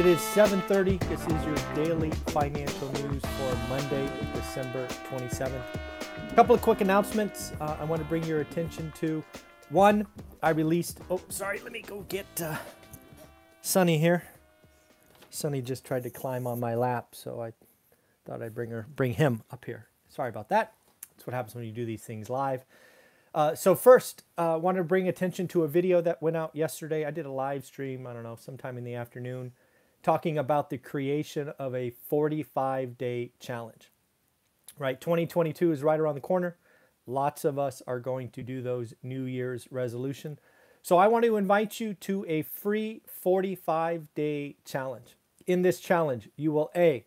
It is 7:30. This is your daily financial news for Monday, December 27th. A couple of quick announcements uh, I want to bring your attention to. One, I released. Oh, sorry. Let me go get uh, Sunny here. Sunny just tried to climb on my lap, so I thought I'd bring her, bring him up here. Sorry about that. That's what happens when you do these things live. Uh, so first, I uh, want to bring attention to a video that went out yesterday. I did a live stream. I don't know, sometime in the afternoon talking about the creation of a 45 day challenge. Right? 2022 is right around the corner. Lots of us are going to do those New Year's resolution. So I want to invite you to a free 45 day challenge. In this challenge, you will A,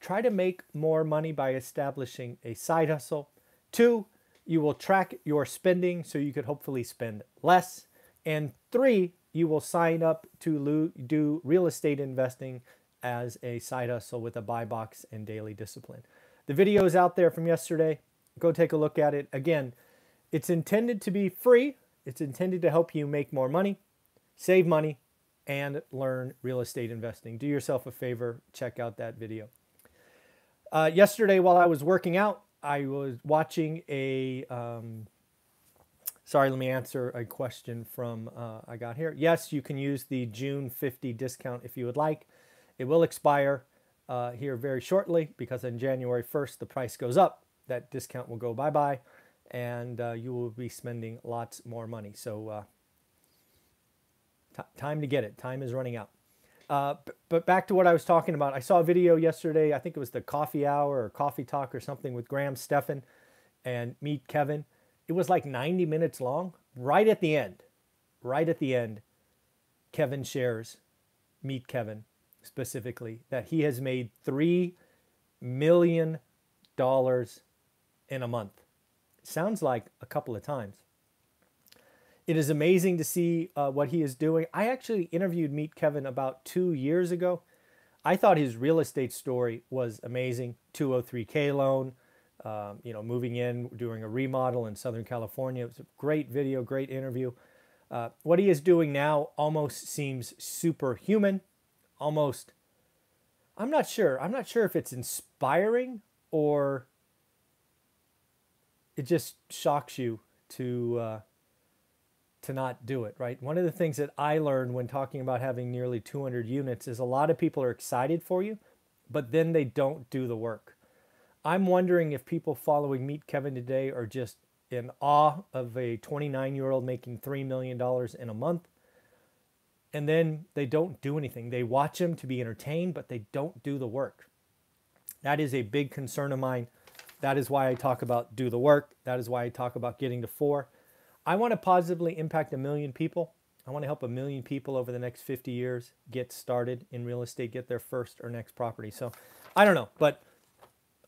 try to make more money by establishing a side hustle. Two, you will track your spending so you could hopefully spend less. And three, you will sign up to do real estate investing as a side hustle with a buy box and daily discipline. The video is out there from yesterday. Go take a look at it. Again, it's intended to be free. It's intended to help you make more money, save money, and learn real estate investing. Do yourself a favor, check out that video. Uh, yesterday, while I was working out, I was watching a um, Sorry, let me answer a question from uh, I got here. Yes, you can use the June 50 discount if you would like. It will expire uh, here very shortly because on January 1st the price goes up. That discount will go bye bye, and uh, you will be spending lots more money. So, uh, time to get it. Time is running out. Uh, but back to what I was talking about. I saw a video yesterday. I think it was the coffee hour or coffee talk or something with Graham Stephan and Meet Kevin it was like 90 minutes long. Right at the end, right at the end, Kevin shares, meet Kevin specifically, that he has made $3 million in a month. sounds like a couple of times. It is amazing to see uh, what he is doing. I actually interviewed Meet Kevin about two years ago. I thought his real estate story was amazing. 203K loan, um, you know, moving in, doing a remodel in Southern California. It was a great video, great interview. Uh, what he is doing now almost seems superhuman, almost. I'm not sure. I'm not sure if it's inspiring or it just shocks you to uh, to not do it. Right. One of the things that I learned when talking about having nearly 200 units is a lot of people are excited for you, but then they don't do the work. I'm wondering if people following Meet Kevin today are just in awe of a 29 year old making $3 million in a month. And then they don't do anything. They watch him to be entertained, but they don't do the work. That is a big concern of mine. That is why I talk about do the work. That is why I talk about getting to four. I want to positively impact a million people. I want to help a million people over the next 50 years get started in real estate, get their first or next property. So I don't know, but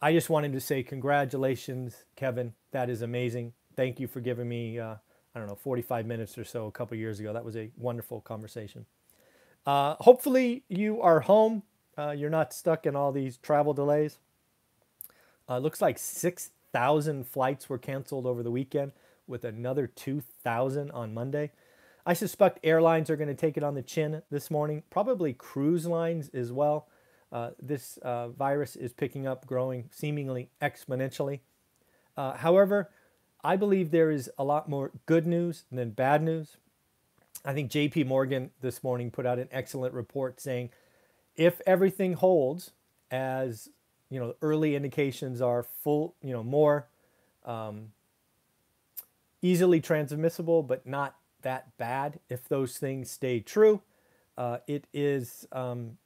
I just wanted to say congratulations, Kevin. That is amazing. Thank you for giving me, uh, I don't know, 45 minutes or so a couple years ago. That was a wonderful conversation. Uh, hopefully, you are home. Uh, you're not stuck in all these travel delays. Uh, looks like 6,000 flights were canceled over the weekend, with another 2,000 on Monday. I suspect airlines are going to take it on the chin this morning, probably cruise lines as well. Uh, this uh, virus is picking up, growing seemingly exponentially. Uh, however, I believe there is a lot more good news than bad news. I think JP Morgan this morning put out an excellent report saying if everything holds as you know early indications are full you know more um, easily transmissible but not that bad if those things stay true uh, it is um,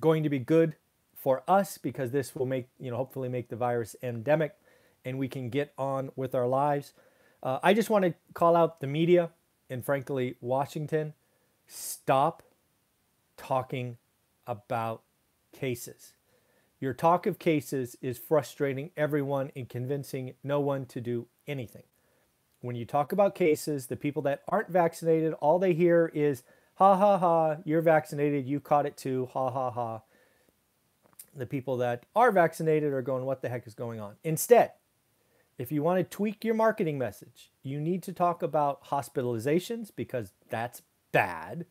going to be good for us because this will make, you know, hopefully make the virus endemic and we can get on with our lives. Uh, I just want to call out the media and, frankly, Washington. Stop talking about cases. Your talk of cases is frustrating everyone and convincing no one to do anything. When you talk about cases, the people that aren't vaccinated, all they hear is, ha ha ha, you're vaccinated, you caught it too, ha ha ha. The people that are vaccinated are going, what the heck is going on? Instead, if you want to tweak your marketing message, you need to talk about hospitalizations because that's bad.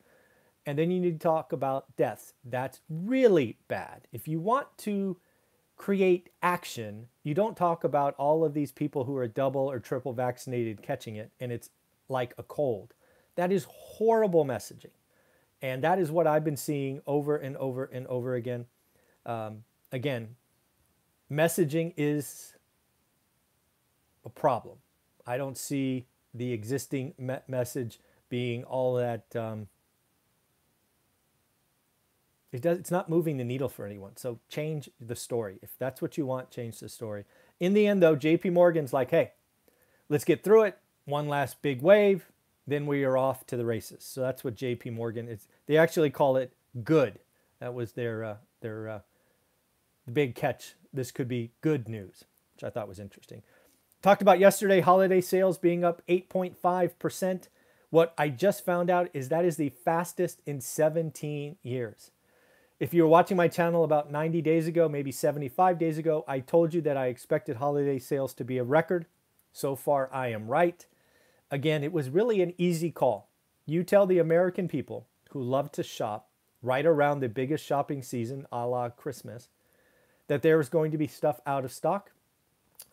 And then you need to talk about deaths. That's really bad. If you want to create action, you don't talk about all of these people who are double or triple vaccinated catching it and it's like a cold. That is horrible messaging. And that is what I've been seeing over and over and over again. Um, again, messaging is a problem. I don't see the existing me- message being all that. Um, it does. It's not moving the needle for anyone. So change the story. If that's what you want, change the story. In the end, though, J.P. Morgan's like, "Hey, let's get through it. One last big wave, then we are off to the races." So that's what J.P. Morgan is. They actually call it good. That was their uh, their uh, big catch. This could be good news, which I thought was interesting. Talked about yesterday holiday sales being up 8.5%. What I just found out is that is the fastest in 17 years. If you were watching my channel about 90 days ago, maybe 75 days ago, I told you that I expected holiday sales to be a record. So far, I am right. Again, it was really an easy call. You tell the American people who love to shop right around the biggest shopping season, a la Christmas, that there is going to be stuff out of stock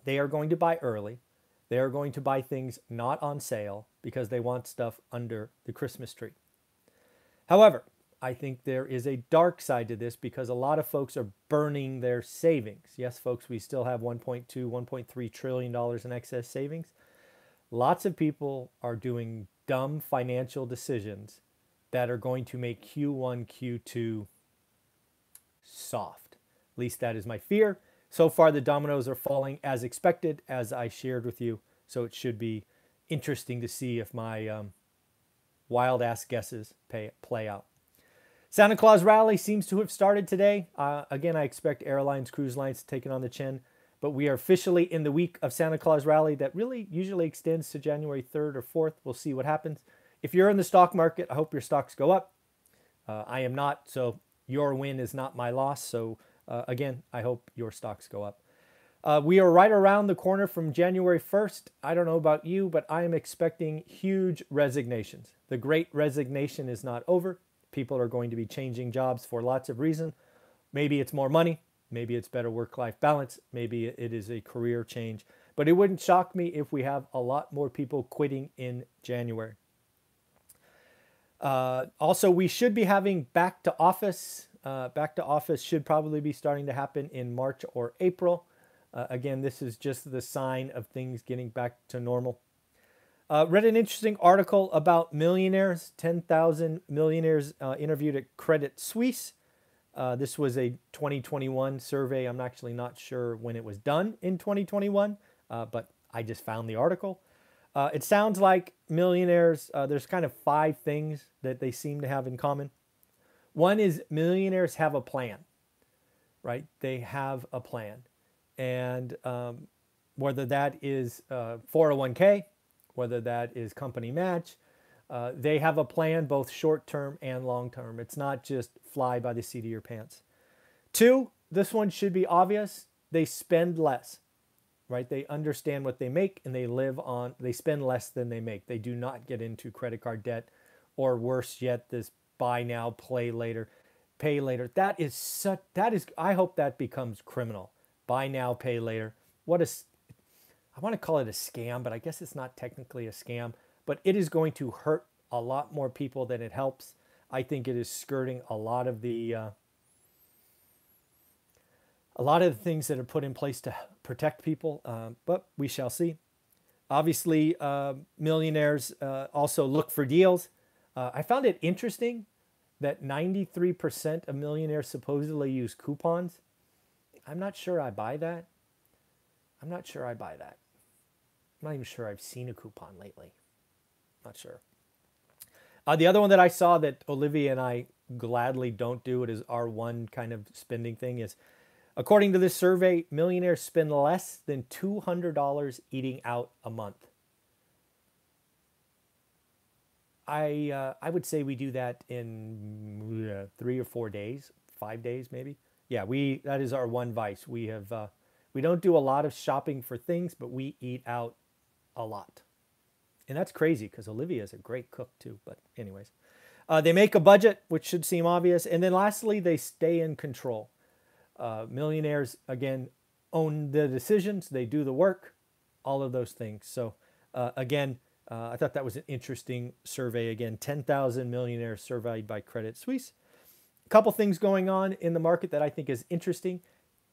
they are going to buy early. They are going to buy things not on sale because they want stuff under the Christmas tree. However, I think there is a dark side to this because a lot of folks are burning their savings. Yes, folks, we still have 1.2, 1.3 trillion dollars in excess savings. Lots of people are doing dumb financial decisions that are going to make Q1, Q2 soft. At least that is my fear. So far, the dominoes are falling as expected, as I shared with you. So it should be interesting to see if my um, wild ass guesses pay, play out. Santa Claus rally seems to have started today. Uh, again, I expect airlines, cruise lines to take on the chin, but we are officially in the week of Santa Claus rally that really usually extends to January 3rd or 4th. We'll see what happens. If you're in the stock market, I hope your stocks go up. Uh, I am not, so your win is not my loss. So uh, again, I hope your stocks go up. Uh, we are right around the corner from January 1st. I don't know about you, but I am expecting huge resignations. The great resignation is not over. People are going to be changing jobs for lots of reasons. Maybe it's more money. Maybe it's better work life balance. Maybe it is a career change. But it wouldn't shock me if we have a lot more people quitting in January. Uh, also, we should be having back to office uh, back to office should probably be starting to happen in March or April. Uh, again, this is just the sign of things getting back to normal. Uh, read an interesting article about millionaires, 10,000 millionaires uh, interviewed at Credit Suisse. Uh, this was a 2021 survey. I'm actually not sure when it was done in 2021, uh, but I just found the article. it sounds like millionaires, there's kind of five things that they seem to have in common. One is millionaires have a plan, right? They have a plan. And um, whether that is uh, 401k, whether that is company match, uh, they have a plan both short term and long term. It's not just fly by the seat of your pants. Two, this one should be obvious. They spend less, right? They understand what they make and they live on, they spend less than they make. They do not get into credit card debt or worse yet, this buy now, play later, pay later. That is such that is I hope that becomes criminal. Buy now, pay later. What is I want to call it a scam, but I guess it's not technically a scam, but it is going to hurt a lot more people than it helps. I think it is skirting a lot of the uh, a lot of the things that are put in place to protect people, um, but we shall see. Obviously, uh, millionaires uh, also look for deals. Uh, I found it interesting that 93% of millionaires supposedly use coupons. I'm not sure I buy that. I'm not sure I buy that. I'm not even sure I've seen a coupon lately. Not sure. Uh, the other one that I saw that Olivia and I gladly don't do it is our one kind of spending thing is according to this survey, millionaires spend less than $200 eating out a month. I uh, I would say we do that in three or four days, five days maybe. Yeah, we that is our one vice. We have uh, we don't do a lot of shopping for things, but we eat out a lot, and that's crazy because Olivia is a great cook too. But anyways, uh, they make a budget, which should seem obvious, and then lastly, they stay in control. Uh, millionaires again own the decisions, they do the work, all of those things. So uh, again uh, I thought that was an interesting survey. Again, 10,000 millionaires surveyed by Credit Suisse. A couple things going on in the market that I think is interesting.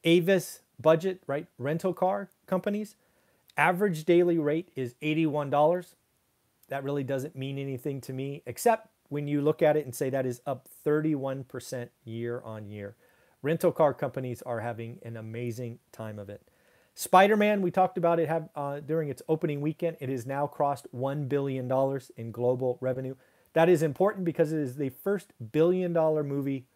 Avis budget, right? Rental car companies. Average daily rate is $81. That really doesn't mean anything to me, except when you look at it and say that is up 31% year on year. Rental car companies are having an amazing time of it. Spider Man, we talked about it have, uh, during its opening weekend. It has now crossed $1 billion in global revenue. That is important because it is the first billion dollar movie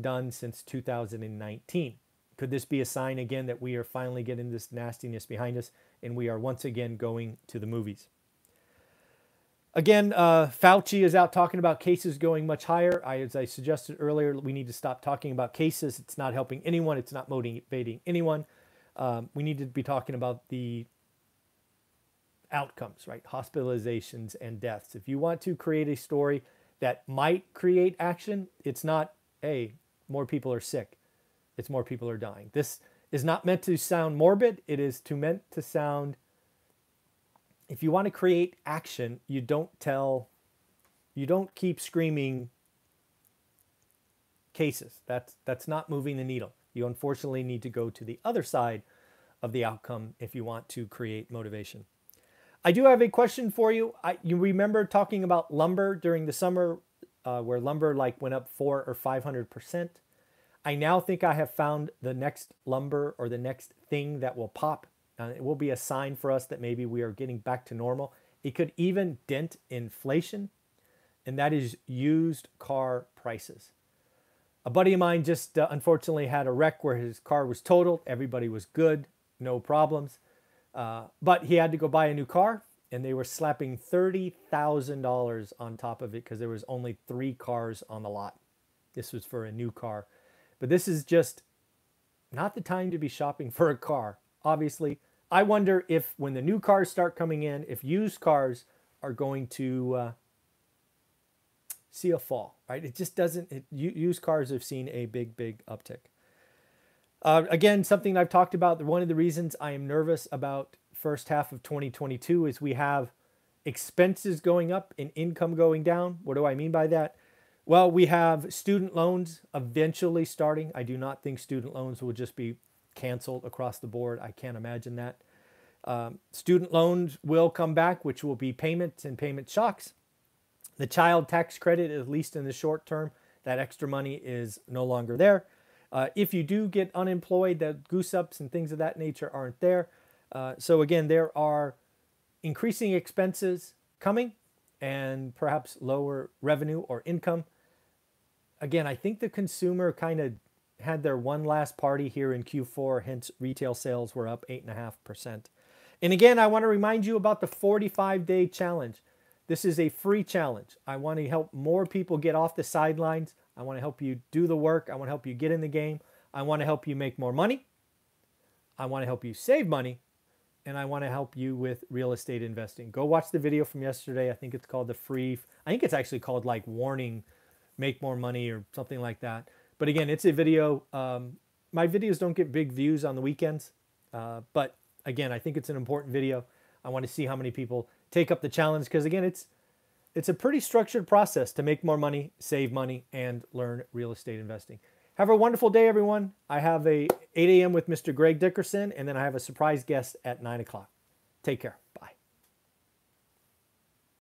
done since 2019. Could this be a sign again that we are finally getting this nastiness behind us and we are once again going to the movies? Again, uh, Fauci is out talking about cases going much higher. I, as I suggested earlier, we need to stop talking about cases. It's not helping anyone, it's not motivating anyone um, we need to be talking about the outcomes, right? Hospitalizations and deaths. If you want to create a story that might create action, it's not, hey, more people are sick. It's more people are dying. This is not meant to sound morbid. It is to meant to sound if you want to create action, you don't tell you don't keep screaming cases. That's that's not moving the needle. You unfortunately need to go to the other side of the outcome if you want to create motivation. I do have a question for you. I, you remember talking about lumber during the summer, uh, where lumber like went up four or five hundred percent. I now think I have found the next lumber or the next thing that will pop. Uh, it will be a sign for us that maybe we are getting back to normal. It could even dent inflation, and that is used car prices. A buddy of mine just uh, unfortunately had a wreck where his car was totaled. Everybody was good, no problems. Uh, but he had to go buy a new car, and they were slapping $30,000 on top of it because there was only three cars on the lot. This was for a new car. But this is just not the time to be shopping for a car. Obviously, I wonder if when the new cars start coming in, if used cars are going to uh, see a fall, right? It just doesn't, it, used cars have seen a big, big uptick. Uh, again, something I've talked about, one of the reasons I am nervous about first half of 2022 is we have expenses going up and income going down. What do I mean by that? Well, we have student loans eventually starting. I do not think student loans will just be canceled across the board. I can't imagine that. Um, student loans will come back, which will be payments and payment shocks. The child tax credit, at least in the short term, that extra money is no longer there. Uh, if you do get unemployed, the goose ups and things of that nature aren't there. Uh, so again, there are increasing expenses coming and perhaps lower revenue or income. Again, I think the consumer kind of had their one last party here in Q4, hence retail sales were up 8.5%. And again, I want to remind you about the 45 day challenge. This is a free challenge. I want to help more people get off the sidelines. I want to help you do the work. I want to help you get in the game. I want to help you make more money. I want to help you save money. And I want to help you with real estate investing. Go watch the video from yesterday. I think it's called the free, I think it's actually called like warning, make more money or something like that. But again, it's a video. Um, my videos don't get big views on the weekends. Uh, but again, I think it's an important video. I want to see how many people take up the challenge because again, it's it's a pretty structured process to make more money, save money, and learn real estate investing. Have a wonderful day, everyone. I have a 8 a.m. with Mr. Greg Dickerson, and then I have a surprise guest at 9 o'clock. Take care.